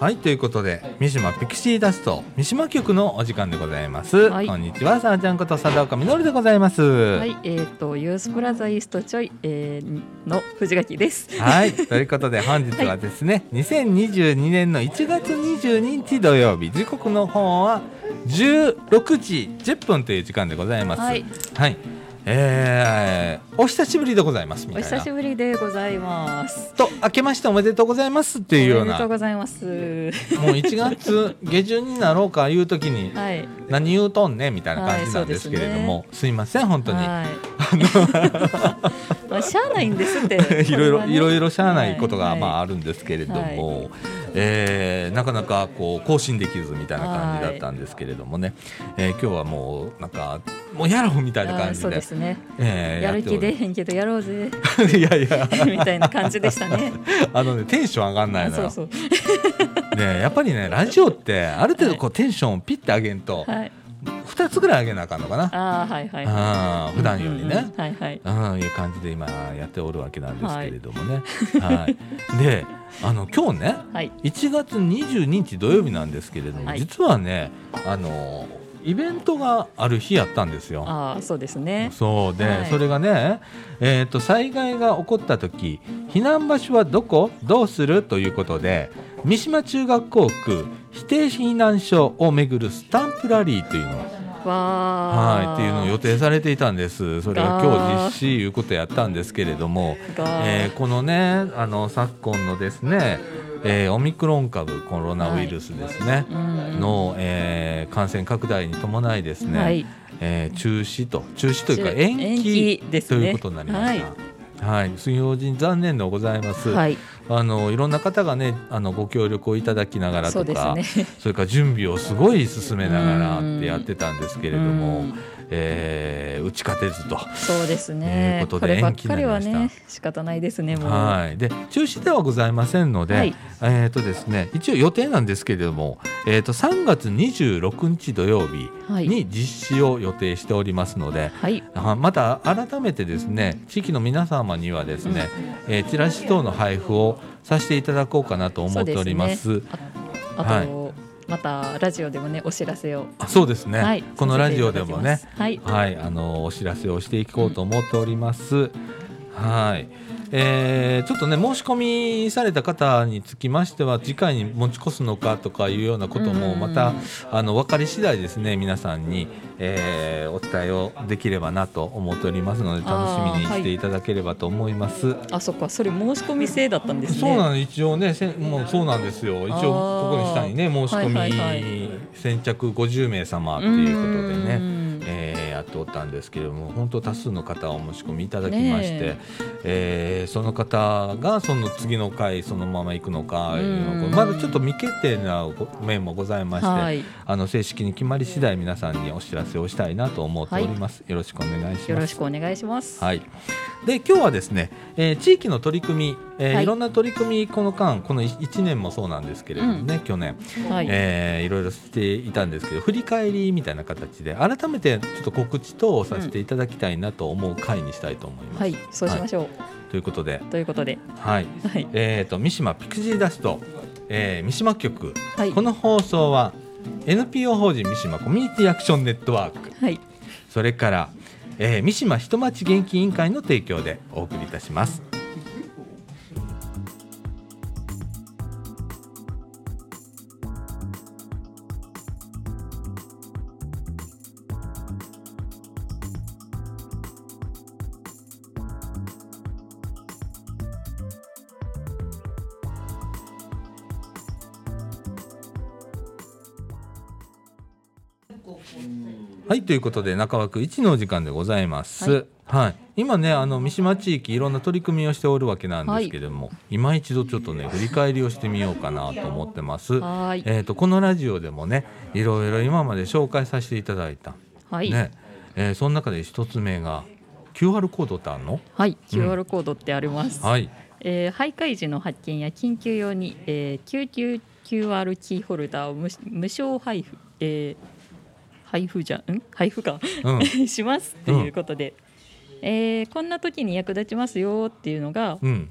はいということで三島ピクシーダスト三島局のお時間でございます、はい。こんにちはさあちゃんこと佐岡みのるでございます。は、はいえっ、とユースプラザイーストちょい、えー、の藤垣です。い、ということで本日はですね、2022年の1月22日土曜日時刻の方は16時10分という時間でございます。はい、はいえー、お久しぶりでございますみおたいな久しぶりでございます。と明けましておめでとうございますっていうようおめでなもうとうございます。1月下旬になろうかいう時にはい、何言うとんねみたいな感じなんですけれども、すいません本当に、はい。まあ、しゃあないんですって。いろいろ、ね。いろいろしゃあないことが、はい。まああるんですけれども、えーなかなかこう更新できずみたいな感じだったんですけれどもね、えー今日はもうなんかもうやろうみたいなあーそう感じでですね。えーやる気出へんけどやろうぜ。いやいや。みたいな感じでしたね。あのねテンション上がんないのよ。あそうそう。ねやっぱりねラジオってある程度こうテンションをピッて上げんとはい。2つぐらい上げなあかんのかな、ああはいはい。あー普段よりね、はいはい。うん、いう感じで今やっておるわけなんですけれどもね。はい、であの今日ねはい。1月22日土曜日なんですけれども、はい実はねあのイベントがある日やったんですよ。ああそうですね。そうで、はいそれがね、えー、と災害が起こった時避難場所はどこ？どうする？ということで三島中学校区指定避難所をめぐるスタンプラリーというのわあ。はい、っていうのを予定されていたんです。それが今日実施いうことやったんですけれども、がえーこのねあの昨今のですね、えーオミクロン株コロナウイルスですね、うんの、えー感染拡大に伴いですね、はい。えー中止と中止というか中延延期ということになりました。はい、水曜日残念でございます。はい。あのいろんな方がねあのご協力をいただきながらとか、ね。それから準備をすごい進めながらってやってたんですけれどもうん、えー打ち勝てずと。そうですというね。ことで延期になりまね仕方ないですねもう。はい、で中止ではございませんので、はいえーとですね、一応予定なんですけれども、えー、と3月26日土曜日はい。に実施を予定しておりますので、はい。あまた改めてですね地域の皆様にはですね、えーチラシ等の配布をさせていただこうかなと思っております。すねあと、はいまたラジオでもねお知らせを。あそうですね、はい。このラジオでもねはい。はい、あのお知らせをしていこうと思っております。はい。えーちょっとね申し込みされた方につきましては次回に持ち越すのかとかいうようなこともうんまたあの分かり次第ですね皆さんに、えーお伝えをできればなと思っておりますので楽しみにしていただければと思います。あそっかそれ申し込み制だったんですね。そうなの一応ねせんもうそうなんですよ一応ここに下にね申し込み、はいはいはい先着50名様っていうことでね。ね。えーやっておったんですけれども本当多数の方お申し込みいただきまして、ねえ。ーその方がその次の回そのまま行くのかいうのうん。まだちょっと未決定なご面もございまして、はい。あの正式に決まり次第皆さんにお知らせをしたいなと思っております、よろしくお願いします。よろしくお願いします。はい、で今日はですね、えー地域の取り組み、えーはい。い、ろんな取り組みこの間この1年もそうなんですけれどもね、去年、はい。えーいろいろしていたんですけど振り返りみたいな形で改めてちょっと告知等をさせていただきたいなと思う回にしたいと思います。はい。そうしましょう。ということで、ということで。はいはい。えー、と三島ピクジーダスト、えー三島局、はいこ。の放送は NPO 法人三島コミュニティアクションネットワークはい。それから、えー三島人町元気委員会の提供でお送りいたします。はいということで中枠一のお時間でございます。はい、今ねあの三島地域いろんな取り組みをしておるわけなんですけれども、今一度ちょっとね振り返りをしてみようかなと思ってます。はーい。えー、とこのラジオでもねいろいろ今まで紹介させていただいた、はい。ねえーその中で一つ目が QR コードってあるの？はい。QR コードってあります。はいえー徘徊時の発見や緊急用に、えー救急 QR キーホルダーを無無償配布、えー配布じゃん？配布か、うん。しますっていうことで、えーこんな時に役立ちますよっていうのが、うん。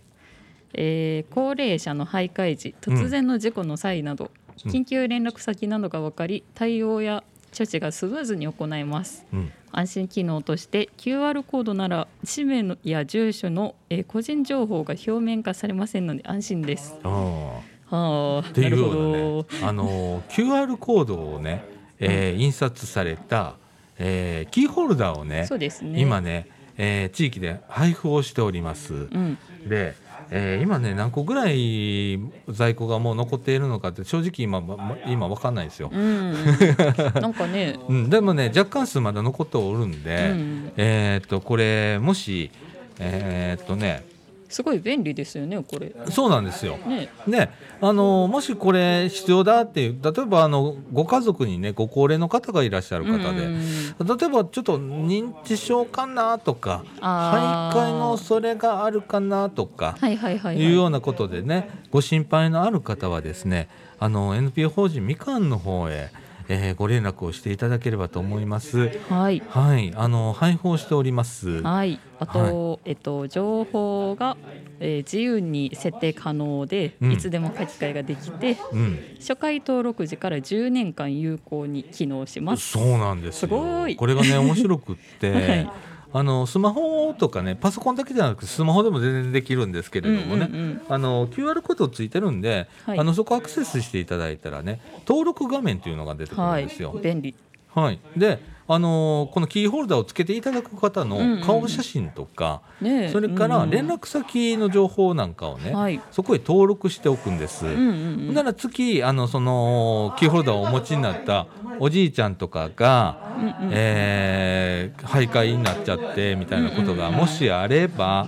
えー高齢者の徘徊時突然の事故の際など、うん。緊急連絡先などが分かり対応や処置がスムーズに行えます。うん。安心機能として QR コードなら氏名のや住所の、えー個人情報が表面化されませんので安心です。ああ、っていうなるほようど。なねあの QR コードをね、えー印刷された、えーキーホルダーをねね。今ね、えー地域で配布をしております。うん、で、えー今ね何個ぐらい在庫がもう残っているのかって正直今今わかんないですよう。ん、なんかね、うん、でもね若干数まだ残っておるんで、うんえーっとこれもしえーっとねすごい便利ですよね、これ。そうなんですよ。ね、ね、あのもしこれ必要だっていう例えばあのご家族にねご高齢の方がいらっしゃる方で、うん例えばちょっと認知症かなとか徘徊の恐れがあるかなとかはいはいはい、いい。ようなことでねご心配のある方はですねあの NPO 法人みかんの方へ、えーご連絡をしていただければと思います。はい。はい、あの配布をしております。はい、あと、えっと、情報が、えー自由に設定可能で、うんいつでも書き換えができてうん、初回登録時から10年間有効に機能します。そうなんですよ。すごいこれがね面白くって、はいあのスマホとかねパソコンだけじゃなくてスマホでも全然できるんですけれどもね、うんうんうん。あの QR コードついてるんで、はい。あのそこアクセスしていただいたらね登録画面というのが出てくるはいんですよ。、便利。はい、で、あのーこのキーホルダーをつけていただく方うんうんの顔写真とか、ねえ、それからうん連絡先の情報なんかをね、はい。そこへ登録しておくんです。うんうんうん。なら月あのそのキーホルダーをお持ちになったおじいちゃんとかが、うんうんえー徘徊になっちゃってみたいなことがうんうんうんもしあれば、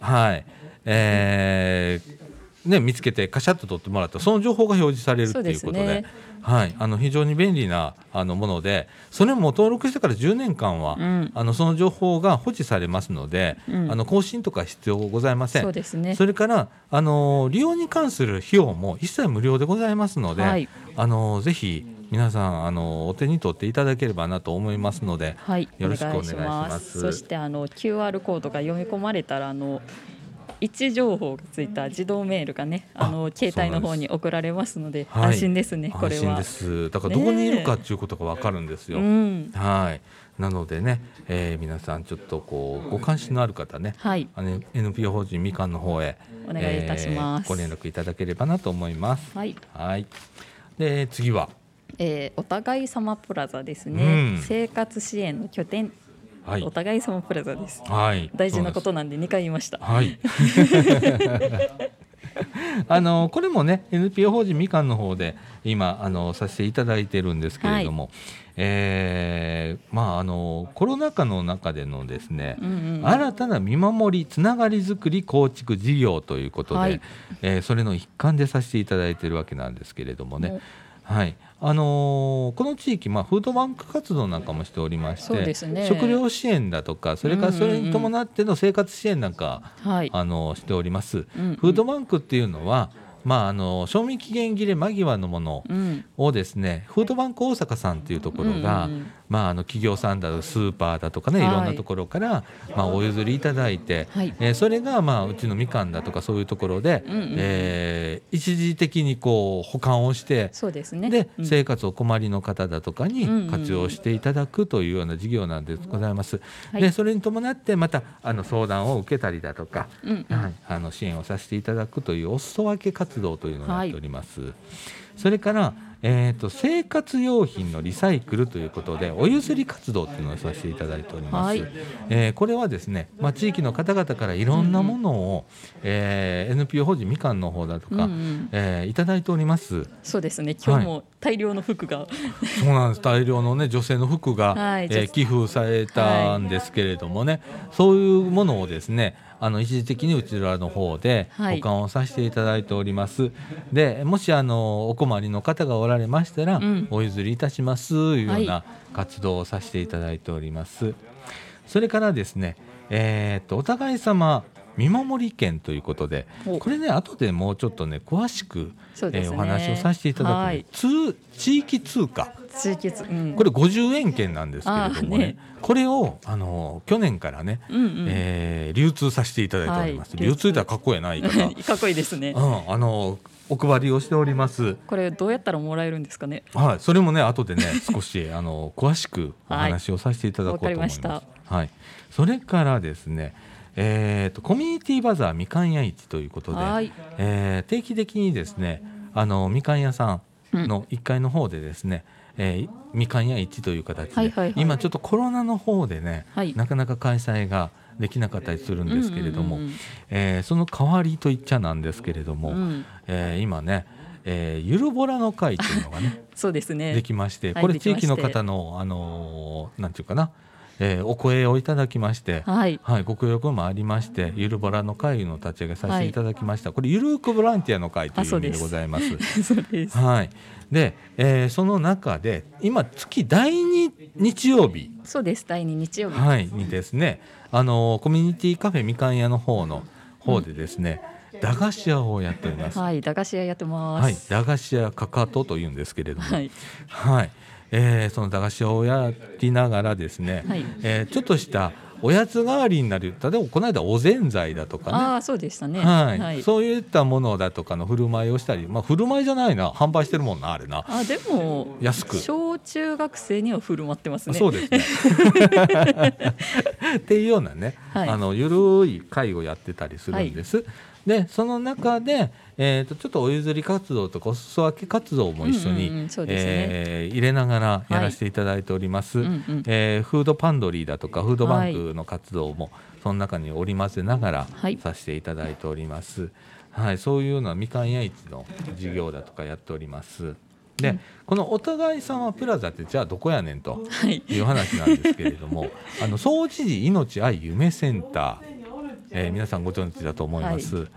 はい。えーね、見つけてカシャッと取ってもらった。らその情報が表示されるそうですっていうことで。ね。はい、あの非常に便利なあのもので。それも登録してから10年間は、うん。あのその情報が保持されますので、うん。あの更新とか必要ございません。そうですね。それから、あの利用に関する費用も一切無料でございますので、はい。あのぜひ皆さんあのお手に取っていただければなと思いますので、はい、よろしくお願いします。そしてあの QR コードが読み込まれたらあの位置情報がついた自動メールがねあのあ携帯の方に送られますのではい安心ですね、これは安心で。す。だからどこにいるかっていうことがわかるんですよ。うん、はい。なのでね、えー皆さんちょっとこうご関心のある方ね、はい、あの NPO 法人みかんの方へお願いいたしますえーご連絡いただければなと思います。はい、はい。で次は、えーお互い様プラザですうねん。生活支援の拠点、はいお互い様プラザです。はい。大事なことなんで2回言いました。はい。あのこれもね NPO 法人みかんの方で今あのさせていただいてるんですけれども、えーまああのコロナ禍の中でのですね、うんうん、新たな見守りつながりづくり構築事業ということで、はいえーそれの一環でさせていただいているわけなんですけれどもねも、はい。あのーこの地域、まあ、フードバンク活動なんかもしておりまして、ね。食料支援だとかそれからそれに伴っての生活支援なんか、はい、あのしております。うんうん。フードバンクっていうのは、まあ、あの賞味期限切れ間際のものうん、をですねフードバンク大阪さんっていうところが、うんうん。うんまあ、あの企業さんだとスーパーだとかね、はい。い、ろんなところから、まあ、お譲りいただいて、はい。えーそれが、まあ、うちのみかんだとかそういうところで、うんうんえー一時的にこう保管をしてそうですね。で、うん。生活お困りの方だとかにうんうんうん。活用していただくというような事業なんでございます。はい。でそれに伴ってまたあの相談を受けたりだとか、うんうん。はい、あの支援をさせていただくというお裾分け活動というのをやっております。それから、えー、と生活用品のリサイクルということでお譲り活動というのをさせていただいております。はいえーこれはですね、まあ、地域の方々からいろんなものを、えー NPO 法人みかんの方だとか、うんうんえーいただいております。そうですね。今日も大量の服が、そうなんです大量の、ね、女性の服が、はいえー寄付されたんですけれどもね、そういうものをですねあの一時的にうちらの方ではい。保管をさせていただいております、でもしあのお困りの方がおられましたら、うん。お譲りいたしますいうようはな活動をさせていただいております、それからですね、えー、とお互い様見守り券ということでお。これね後でもうちょっとね詳しく、ね。えーお話をさせていただく、はい。通地域通貨地域つ、うん、これ50円券なんですけれどもね。ね。これをあの去年からね、うんうん、えー流通させていただいております、はい。流通ってかっこええな言い方 かっこいいですね。うん、あのお配りをしております。これどうやったらもらえるんですかね？はい、それもね後でね 少しあの詳しくお話をさせていただこうと思います。はい。はい、それからですね、えーとコミュニティバザーみかん屋市ということで、はい。えー定期的にですねあのみかん屋さんの1階の方でですね、えーみかん屋市という形で、はいはいはい。今ちょっとコロナの方でね、はい。なかなか開催ができなかったりするんですけれども、うんうんうんえーその代わりといっちゃなんですけれども、うんえー今ね、えーゆるぼらの会というのがね そうですね。できまして、はいこれ地域の方のあのーなんていうかな、えーお声をいただきまして。はい。はい、ご協力もありまして、ゆるぼらの会の立ち上げさせていただきました。これゆるくボランティアの会という意味でございます。はい。で、えーその中で今月第2日曜日、そうです。第二日曜日。はい、にですね、あのーコミュニティカフェみかん屋の方の方でですね、駄菓子屋をやっております。はい駄菓子屋やってまはい、す駄菓子屋かかとというんですけれども、はい。はい、えーその駄菓子屋をやりながらですね、はい。えーちょっとしたおやつ代わりになる。例えばこの間おぜんざいだとかね。ああそうでしたね。はい。はい。そういったものだとかの振る舞いをしたり、まあ、振る舞いじゃないな。販売してるもんなあれな、あでも安く。小中学生には振る舞ってますね。そうですね。っていうようなね、はい。あのゆるい会をやってたりするんです。でその中で、えー、とちょっとお譲り活動とかお裾分け活動も一緒に、えー入れながらやらせていただいております、うんうんえーフードパンドリーだとかフードバンクの活動もその中に織り交ぜながらはい。させていただいております。はい、そういうようなみかん屋市の事業だとかやっております。で、このお互い様プラザってじゃあどこやねんとはい。いう話なんですけれども、あの総知事命愛夢センター、えー皆さんご存知だと思います。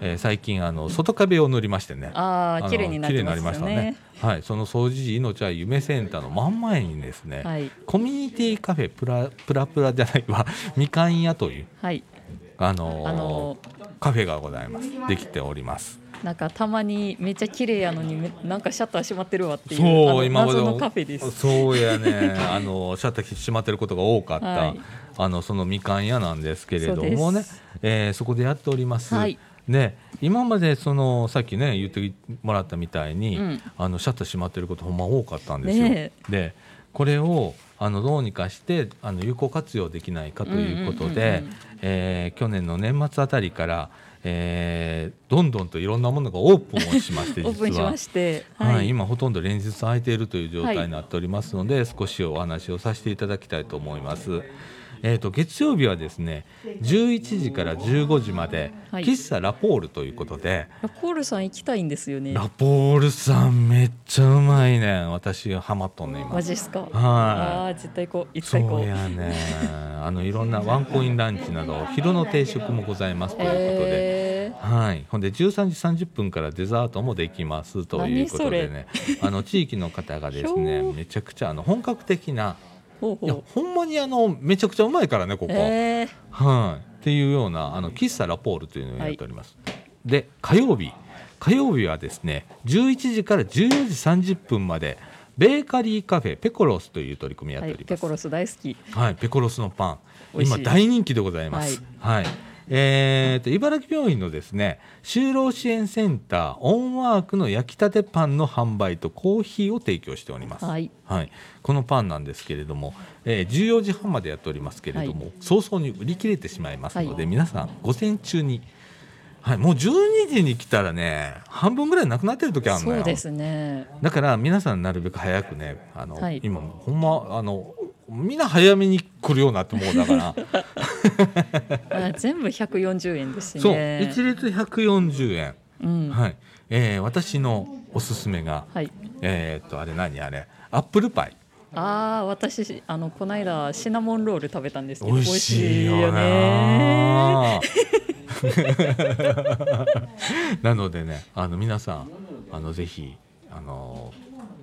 えー最近あの外壁を塗りましてね。のああ綺麗になりましたねね。はい、その総知事命愛夢センターの真ん前にですね、はいコミュニティカフェプラプラプラじゃないわみかん屋というはいあのーあのカフェがございます。できております。なんかたまにめっちゃ綺麗やのにめなんかシャッター閉まってるわっていうそう今まで謎のカフェです。そうやね あのシャッター閉まってることが多かった、はい。あのそのみかん屋なんですけれどもね。です。えーそこでやっております、はい。で今までそのさっきね言ってもらったみたいに、うん。あのシャッター閉まってることほんま多かったんですよ、ねでこれをあのどうにかしてあの有効活用できないかということでうん。えー去年の年末あたりから、えーどんどんといろんなものがオープンをしまして オープンし実はましてはい、今ほとんど連日空いているという状態になっておりますので、少しお話をさせていただきたいと思います。えー、と月曜日はですね11時から15時まで、はい。喫茶ラポールということで、ラポールさん行きたいんですよね。ラポールさんめっちゃうまいねん。私ハマっとんねん今。マジっすか？ああ絶対行こういつそか行こう。うやねあのいろんなワンコインランチなど昼の定食もございますということで、えはい、ほんで13時30分からデザートもできますということでね。あの地域の方がですね めちゃくちゃあの本格的なー、ほういやほんまにあのめちゃくちゃうまいからねここ、えー、はい、っていうようなあの喫茶ラポールというのをやっております、で火曜日。火曜日はですね11時から14時30分までベーカリーカフェペコロスという取り組みやっはいております、ペコロス大好き。はい、ペコロスのパン。今大人気でございます。はい。えーと茨城病院のですね就労支援センターオンワークの焼きたてパンの販売とコーヒーを提供しております。はい。このパンなんですけれども、えー14時半までやっておりますけれども、早々に売り切れてしまいますので、はい。皆さん午前中に。はい、もう12時に来たらね半分ぐらいなくなってる時あるのよ。そうですね。だから皆さんなるべく早くねあの、はい。今ほんまあのみんな早めに来るようになってもうだから。あ全部140円ですそうね一律140円、うん。はい。えー私のおすすめが、はい。えーっとあれ何あれ？アップルパイ。ああ私あのこの間シナモンロール食べたんですけど美味しいよね。なのでねあの皆さんあのぜひあの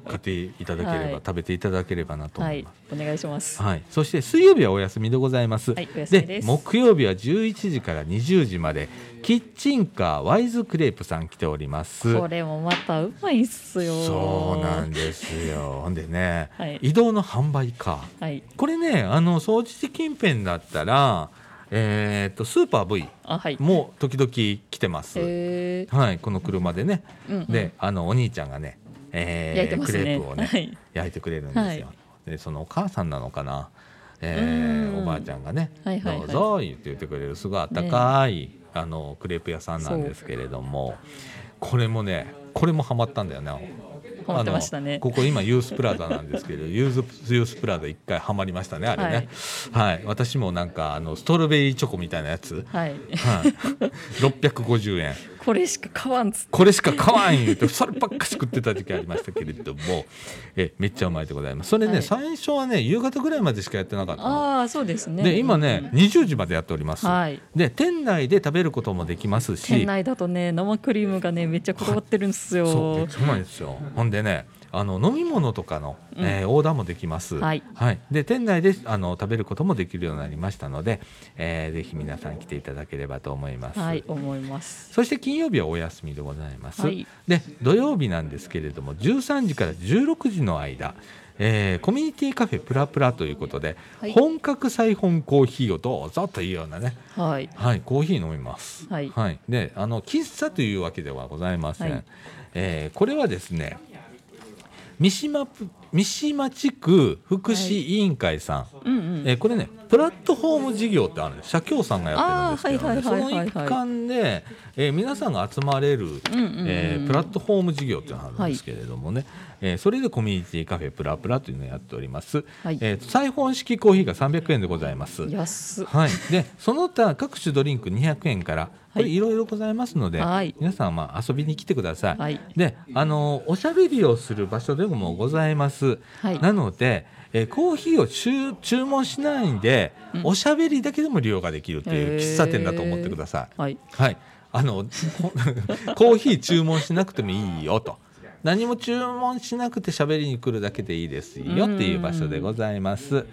買っていただければ、はい食べていただければなと思はいいます。お願いしますはい、そして水曜日はお休みでございます。はいです木曜日は11時から20時までキッチンカーワイズクレープさん来ております。これもまたうまいっすよそうなんですよ。ほんでね、はい移動の販売カー。はいこれね、あの掃除地近辺だったら、えー、とスーパー V も時々来てます。へえはい、この車でね。うんうんで、あのお兄ちゃんがね、えーね。クレープをね、はい。焼いてくれるんですよ。で、そのお母さんなのかな？えーうん。おばあちゃんがね、はいはいはい。どうぞ言って言ってくれるすごいあったかい、あのクレープ屋さんなんですけれどもこれもねこれもハマったんだよね。ハマね。ここ今ユースプラザなんですけど ユースユースプラザ一回ハマりましたねあれね。はい、私もなんかあのストロベリーチョコみたいなやつ、はい。はい、650円これしか買わんっつって。これしか買わん言うてそればっかし食ってた時期ありましたけれども。えめっちゃうまいでございます。それね、はい。最初はね夕方ぐらいまでしかやってなかったの。ああそうですね。で今ね、20時までやっております、はい。で店内で食べることもできますし。店内だとね生クリームがねめっちゃこだわってるんですよ、そうめっちゃうまいですよ。ほんでねあの飲み物とかの、うん。えーオーダーもできます、はい。で店内であの食べることもできるようになりましたので、えーぜひ皆さん来ていただければと思います、はい思います。そして金曜日はお休みでございます、はい。で土曜日なんですけれども13時から16時の間えーコミュニティカフェプラプラということで、はい。本格サイフォンコーヒーをどうぞというようなね。はい。はい、コーヒー飲みます。はい。で、あの喫茶というわけではございません。はい。えーこれはですね。三島三島地区福祉委員会さん、うんうん。えーこれねプラットフォーム事業ってあるんです。社協さんがやってるんですけど、ね、そはいはいはいはいの一環で、えー皆さんが集まれる、うんうんうんえープラットフォーム事業っていうのがあるんですけれどもね、えーそれでコミュニティカフェプラプラというのをやっております、はい。えーサイフォン式コーヒーが300円でございます。はい、でその他各種ドリンク200円からこれはいいろいろございますので、はい。皆さんまあ遊びに来てください。はい。であのおしゃべりをする場所でもございます。はい。なので、えーコーヒーを注注文しないで、うん。おしゃべりだけでも利用ができるっていう喫茶店だと思ってください。はい。はい、あのこ コーヒー注文しなくてもいいよと。何も注文しなくて喋りに来るだけでいいですよっていう場所でございます。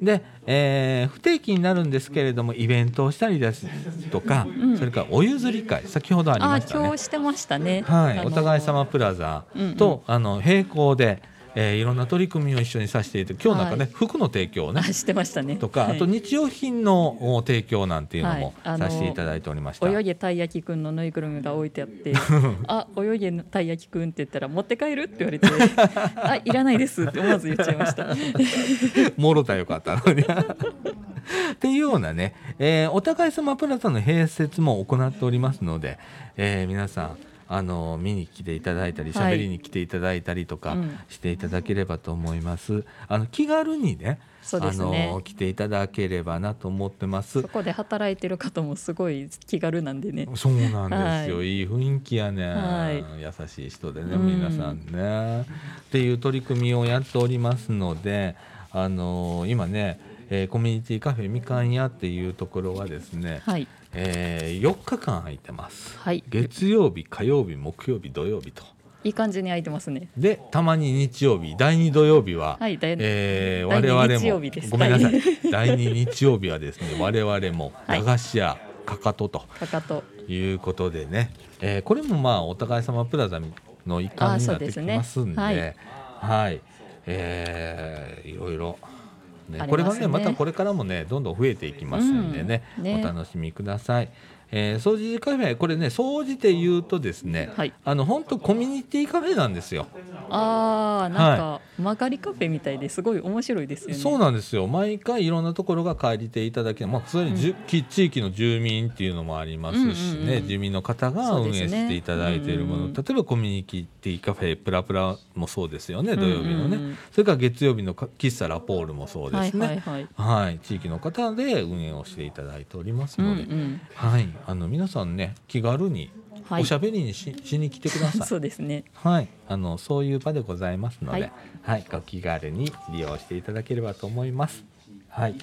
で、えー不定期になるんですけれどもイベントをしたりですとか、ん。それからお譲り会先ほどありましたね。今日。してましたね。はい、あのー。お互い様プラザと、あの並行で、えーいろんな取り組みを一緒にさせていて今日なんかね、はい服の提供をねあしてましたねとか、はいあと日用品のお提供なんていうのもさせていただいておりました。泳げたい焼きくんのぬいぐるみが置いてあって「あ泳げたい焼きくん」って言ったら「持って帰る?」って言われて「あいらないです」って思わず言っちゃいました もろたらよかったのに。っていうようなね、えーお互い様プラザの併設も行っておりますので、えー皆さんあの見に来ていただいたりはい。喋りに来ていただいたりとかうん。していただければと思います。あの気軽にねね。あの来ていただければなと思ってます。そ。こで働いてる方もすごい気軽なんでね。そうなんですよ、、はいい雰囲気やね、はい。優しい人でねうん。皆さんね。っていう取り組みをやっておりますので、あの今ね、えーコミュニティカフェみかん屋っていうところはですね、はい。えー4日間空いてます。はい。月曜日火曜日木曜日土曜日と。いい感じに空いてますね。でたまに日曜日第2土曜日は、はい第えー我々も日曜日です。ごめんなさい、はい。第2日曜日はですね我々もはい。駄菓子屋かかとと。かかと。いうことでね、えーこれもまあお互い様プラザの一環になってきますんで、あそうですね。はい、えーいろいろ。ね。これがねまたこれからもねどんどん増えていきますんでね,、うん。ね。お楽しみください。えー、掃除カフェこれね掃除で言うとですね、はい。あの本当コミュニティカフェなんですよ。あーなんか、曲がりカフェみたいですごい面白いですよね。そうなんですよ。毎回いろんなところが帰りていただけまあそれにじゅ、き地域の住民っていうのもありますしね、うんうんうん。住民の方が運営していただいているもの、うんうん例えばコミュニティカフェプラプラもそうですよね。土曜日のね、うん。うんうんそれから月曜日のか喫茶ラポールもそうですね、はいはいははい。い地域の方で運営をしていただいておりますうんので、うんはい、あの皆さんね気軽にはいおしゃべりにし,、しに来てください。そうですね。はい、あのそういう場でございますので、ははい。い、ご気軽に利用していただければと思います。はい。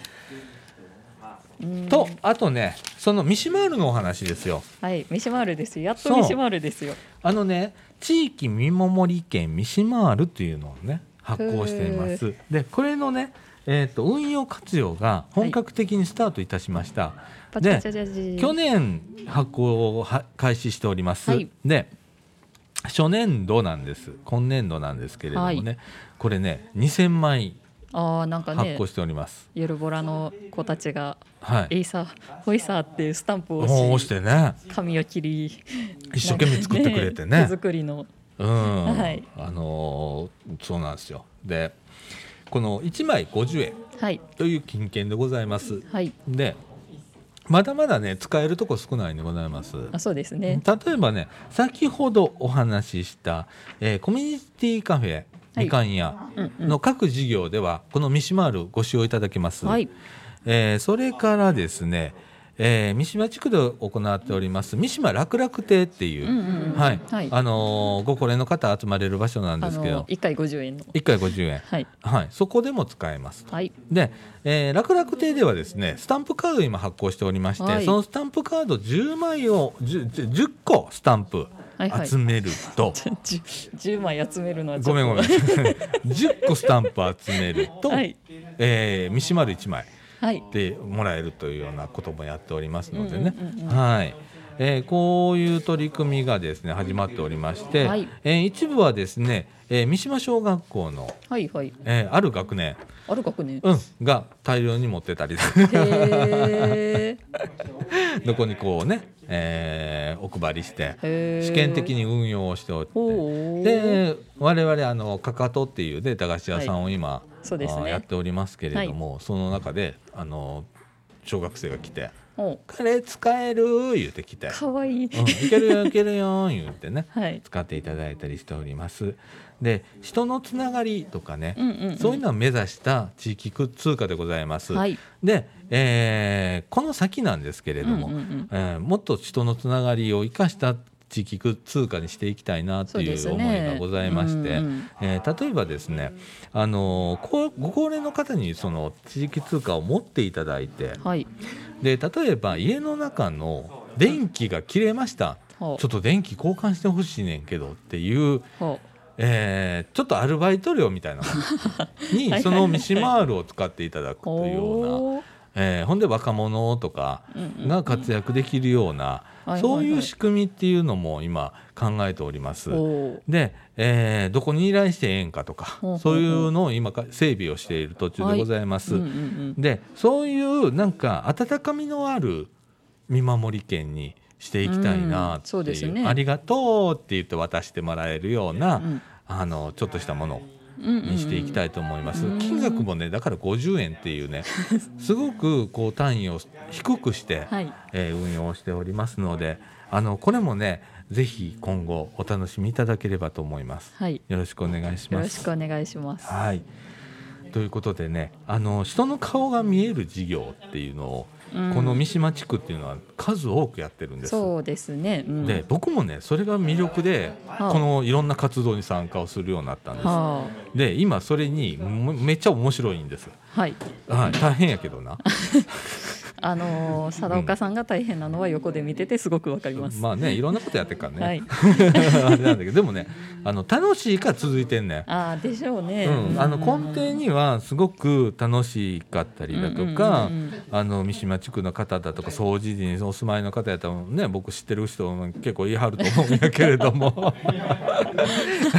うん。とあとねそのミシマールのお話ですよ。はい。ミシマールですよ。やっとミシマールですよ。あのね地域見守り券ミシマールっていうのをね発行しています。でこれのねえー、と運用活用が本格的にスタートいたしました、パチパチパチパチ。去年発行をは開始しております、はい。で初年度なんです。今年度なんですけれどもね、はい。これね2000枚ああなんかね発行しております、ゆるぼらの子たちがはい。エイサーホイサーっていうスタンプを押押ししてね。紙を切り一生懸命作ってくれてね手作りの。うん、はい。あのーそうなんですよ。でこの1枚50円はい。という金券でございます。はい。でまだまだね使えるとこ少ないんでございます。あそうですね。例えばね先ほどお話しした、えーコミュニティカフェはい。みかん屋の各事業ではこのミシマールご使用いただけます、はい。えーそれからですね、えー三島地区で行っております三島楽々亭っていう、うんうんうん。はい、はい。あのーご高齢の方集まれる場所なんであすけど。の一回50円の。1回50円、はい。はい、そこでも使えます。はい。で、えー楽々亭ではですねスタンプカードを今発行しておりまして、はい。そのスタンプカード10枚を 10, 10個スタンプはいはい。集めると、10枚集めるのはごめんごめん。10個スタンプ集めると、はい。えー三島丸1枚。はいでもらえるというようなこともやっておりますのでね、はい。えーこういう取り組みがですね始まっておりまして、はい。えー一部はですね、えー三島小学校の、はいはい。えーある学年、ある学年。うん、が大量に持ってたりへ どこにこうね、えーお配りしてえ試験的に運用をしておって。で我々あのかかとっていうね駄菓子屋さんを今、そうですね。あやっておりますけれども、その中であの小学生が来てお「カレー使える」言うてきて。かわいい「うん、いけるよいけるよ」言うてね はい。使っていただいたりしております。で人のつながりとかね、うんうんうん。そういうのを目指した地域通貨でございます。はい。で、えーこの先なんですけれども、うんうんうん。えーもっと人のつながりを生かした地域通貨にしていきたいなという思いねがございまして、うんうんえー例えばですね、あのご高齢の方にその地域通貨を持っていただいてはい。で例えば家の中の電気が切れました。ちょはっと電気交換してほしいねんけどっていう、あはえーちょっとアルバイト料みたいなものに そのミシマールを使っていただくあというような。ほえーほんで若者とかううんうん。が活躍できるような、はいはいそういう仕組みっていうのも今考えております。おで、えーどこに依頼してええんかとかそういうのを今か整備をしている途中でございます。うんうんうんでそういうなんか温かみのある見守り券にしていきたいなっていう,、ですね。ありがとうって言って渡してもらえるような、うんあのちょっとしたもの。うんうんにしていきたいと思います。うん金額もねだから50円っていうね すごくこう単位を低くして、はいえー運用しておりますのであのこれもねぜひ今後お楽しみいただければと思います。はいよろしくお願いしよろします。くお願いしますはいということでねあの人の顔が見える事業っていうのを、うんこの三島地区っていうのは数多くやってるんです。そうですねうんで僕もねそれが魅力で、はあこのいろんあ活動に参加をするようになったんです。はで今それにめめっちゃ面白いんです。あはいはい、大変やけどな。あのー貞岡さんが大変なのは横で見ててすごくわかります。まあねいろんなことやってるからね。はい。あれなんだけどでもねあの楽しいから続いてんねん。ああでしょうね。うん、あの根底にはすごく楽しかったりだとか、うんうんうんうん。あの三島地区の方だとか総除時にお住まいの方やったらね僕知ってる人も結構言い張ると思うんやけれども。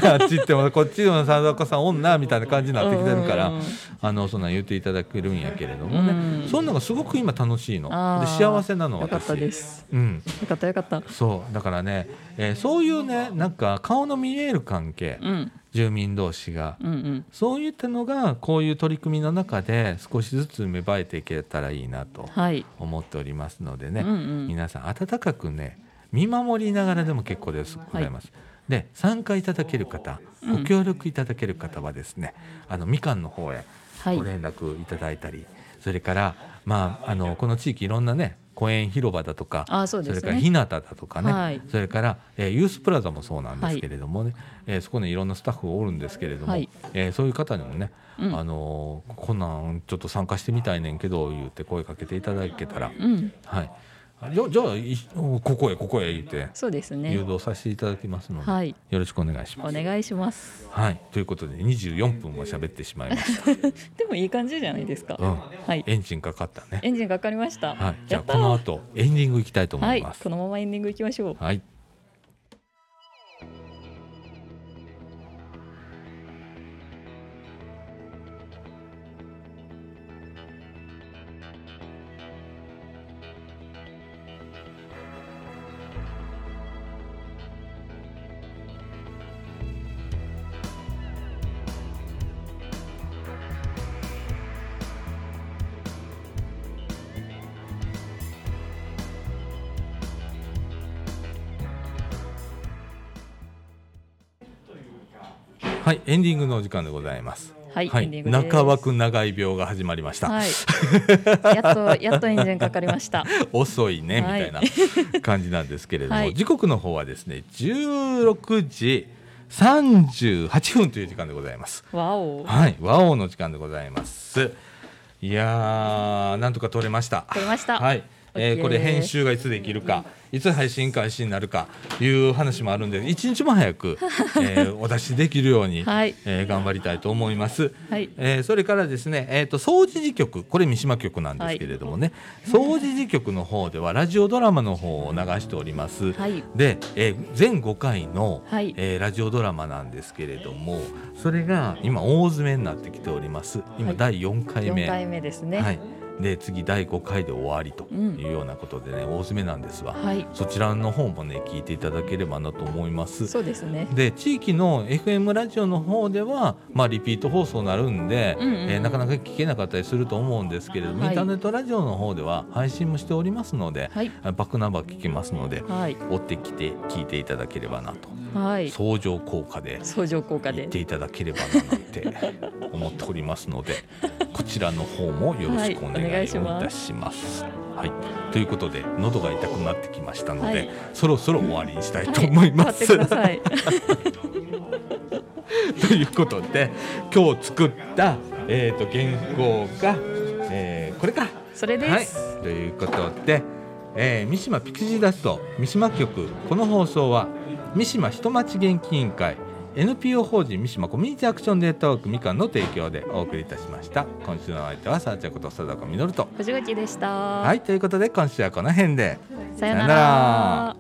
あっち行ってもこっちの佐岡さん女みたいな感じになってきてるから、うんうんうん。あのそんなん言っていただけるんやけれどもね、うん。そんなのがすごく今楽しいの。で幸せなの私よかったです。うん、よかったよかった。そう。だからね、えーそういうねなんか顔の見える関係、うん。住民同士が。うんうん。そういったのがこういう取り組みの中で少しずつ芽生えていけたらいいなとはい。思っておりますのでね、うんうん。皆さん温かくね見守りながらでも結構です。ございます。で参加いただける方うん。ご協力いただける方はですね、あのみかんの方へはい。ご連絡いただいたり、それから、まあ、あのこの地域いろんなね公園広場だとかあそれから日向だとかね、はい。それから、えーユースプラザもそうなんですけれどもね、えーそこにいろんなスタッフがおるんですけれども、はい。えーそういう方にもね、うん。あのーこんなんちょっと参加してみたいねんけど言って声かけていただけたら、うん。はい、じゃあじゃあいここへここへ言って。そうですね。誘導させていただきますので、はい。よろしくお願いします。お願いします。はい、ということで24分も喋ってしまいました。でもいい感じじゃないですか、うん、はい。エンジンかかったね。エンジンかかりました、はい、じゃあこの後エンディングいきたいと思はいいます。このままエンディングいきましょう。はい。はい、エンディングのお時間でございます。はい、はいエンディングです中枠長い病が始まりました。はい やっとやっとエンジンかかりました 遅いねみはいたいな感じなんですけれども、はい時刻の方はですね16時38分という時間でございます。わおはい、和王の時間でございます。いやー、なんとか撮れました。撮れましたはい、えーこれ編集がいつできるか、いつ配信開始になるかいう話もあるんで、一日も早く、えーお出しできるように、はい。えー頑張りたいと思います。はい。えーそれからですね、えー、と総除時局これ三島局なんですけれどもね、総除時局の方ではラジオドラマの方を流しております。はい。で、えー全5回の、はい。えーラジオドラマなんですけれどもそれが今大詰めになってきております。今はい。第4回目、4回目ですね。はい、で次第5回で終わりとうんいうようなことでね、大詰めなんですわ、はい。そちらの方もね聞いていただければなと思います。そうですね。で地域の FM ラジオの方では、まあ、リピート放送になるんで、うんうんうん。えーなかなか聞けなかったりすると思うんですけれども、はい。インターネットラジオの方では配信もしておりますので、はい。バックナンバー聞けますのではい。追ってきて聞いていただければなと。はい。相乗効果で相乗効果で。言っていただければななんて思っておりますのでこちらの方もよろしくお願いをいはいお願いしますたします。はい、ということで喉が痛くなってきましたので、はいそろそろ終わりにしたいと思います。ということで今日作った、えー、と原稿が、えーこれか。それです、はい、ということで、えー三島ピクシーダスト三島局この放送は三島人町元気委員会 NPO 法人三島コミュニティアクションネットワークみかんの提供でお送りいたしました。今週の相手はさあちゃんこと貞子みのると。藤垣でした、はいということで今週はこの辺で。さよなら